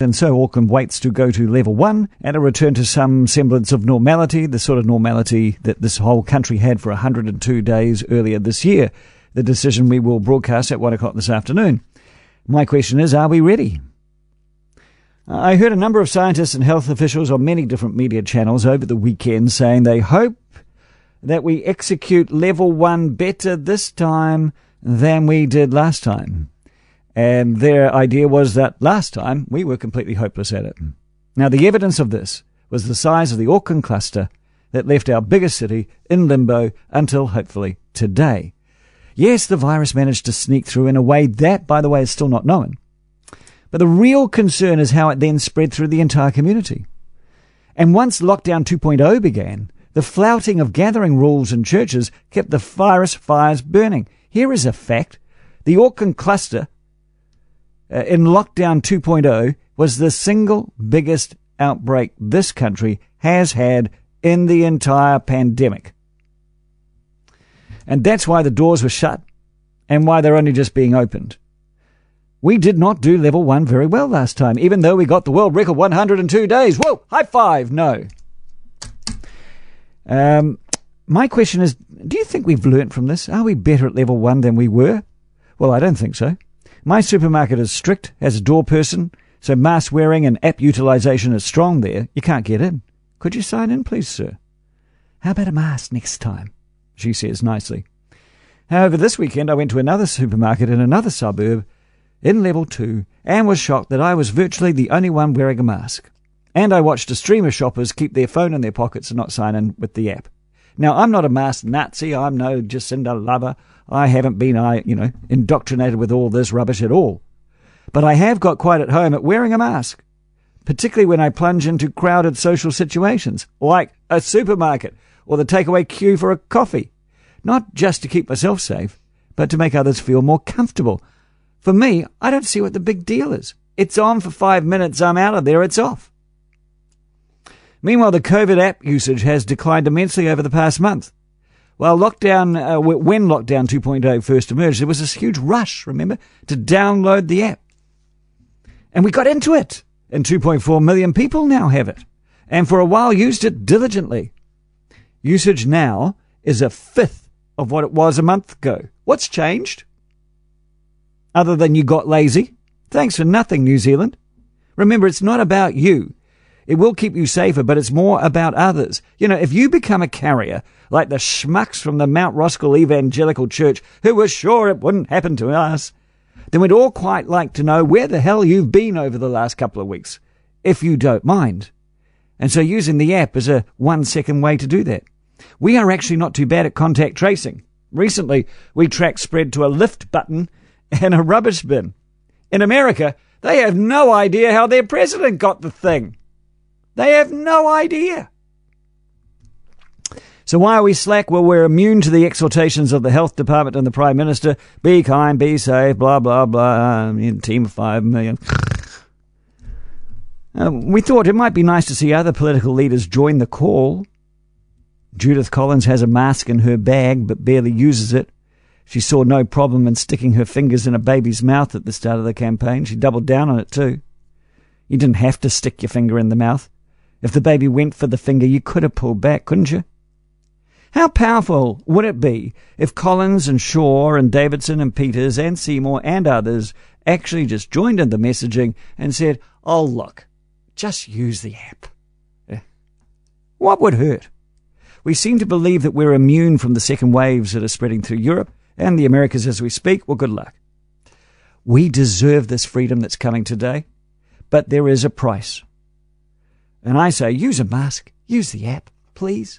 And so Auckland waits to go to level one and a return to some semblance of normality, the sort of normality that this whole country had for 102 days earlier this year. The decision we will broadcast at one o'clock this afternoon. My question is, are we ready? I heard a number of scientists and health officials on many different media channels over the weekend saying they hope that we execute level one better this time than we did last time. And their idea was that last time we were completely hopeless at it. Now, the evidence of this was the size of the Auckland cluster that left our biggest city in limbo until hopefully today. Yes, the virus managed to sneak through in a way that, by the way, is still not known. But the real concern is how it then spread through the entire community. And once lockdown 2.0 began, the flouting of gathering rules in churches kept the virus fires burning. Here is a fact. The Auckland cluster uh, in lockdown 2.0 was the single biggest outbreak this country has had in the entire pandemic. And that's why the doors were shut and why they're only just being opened. We did not do level one very well last time, even though we got the world record 102 days. Whoa, high five. No. Um, my question is, do you think we've learnt from this? Are we better at level one than we were? Well, I don't think so. My supermarket is strict, as a door person, so mask wearing and app utilization is strong there. You can't get in. Could you sign in, please, sir? How about a mask next time? She says nicely. However, this weekend I went to another supermarket in another suburb in level two and was shocked that I was virtually the only one wearing a mask. And I watched a stream of shoppers keep their phone in their pockets and not sign in with the app. Now, I'm not a mask Nazi. I'm no Jacinda lover. I haven't been, I, you know, indoctrinated with all this rubbish at all. But I have got quite at home at wearing a mask, particularly when I plunge into crowded social situations, like a supermarket or the takeaway queue for a coffee. Not just to keep myself safe, but to make others feel more comfortable. For me, I don't see what the big deal is. It's on for five minutes, I'm out of there, it's off. Meanwhile, the COVID app usage has declined immensely over the past month. Well, lockdown, uh, when lockdown 2.0 first emerged, there was this huge rush, remember, to download the app. And we got into it. And 2.4 million people now have it. And for a while used it diligently. Usage now is a fifth of what it was a month ago. What's changed? Other than you got lazy? Thanks for nothing, New Zealand. Remember, it's not about you. It will keep you safer, but it's more about others. You know, if you become a carrier, like the schmucks from the Mount Roskill Evangelical Church, who were sure it wouldn't happen to us, then we'd all quite like to know where the hell you've been over the last couple of weeks, if you don't mind. And so using the app is a one second way to do that. We are actually not too bad at contact tracing. Recently, we tracked spread to a lift button and a rubbish bin. In America, they have no idea how their president got the thing. They have no idea. So why are we slack? Well, we're immune to the exhortations of the health department and the prime minister. Be kind, be safe, blah, blah, blah. Team of five million. Um, we thought it might be nice to see other political leaders join the call. Judith Collins has a mask in her bag but barely uses it. She saw no problem in sticking her fingers in a baby's mouth at the start of the campaign. She doubled down on it too. You didn't have to stick your finger in the mouth. If the baby went for the finger, you could have pulled back, couldn't you? How powerful would it be if Collins and Shaw and Davidson and Peters and Seymour and others actually just joined in the messaging and said, oh, look, just use the app? What would hurt? We seem to believe that we're immune from the second waves that are spreading through Europe and the Americas as we speak. Well, good luck. We deserve this freedom that's coming today, but there is a price. And I say, use a mask, use the app, please.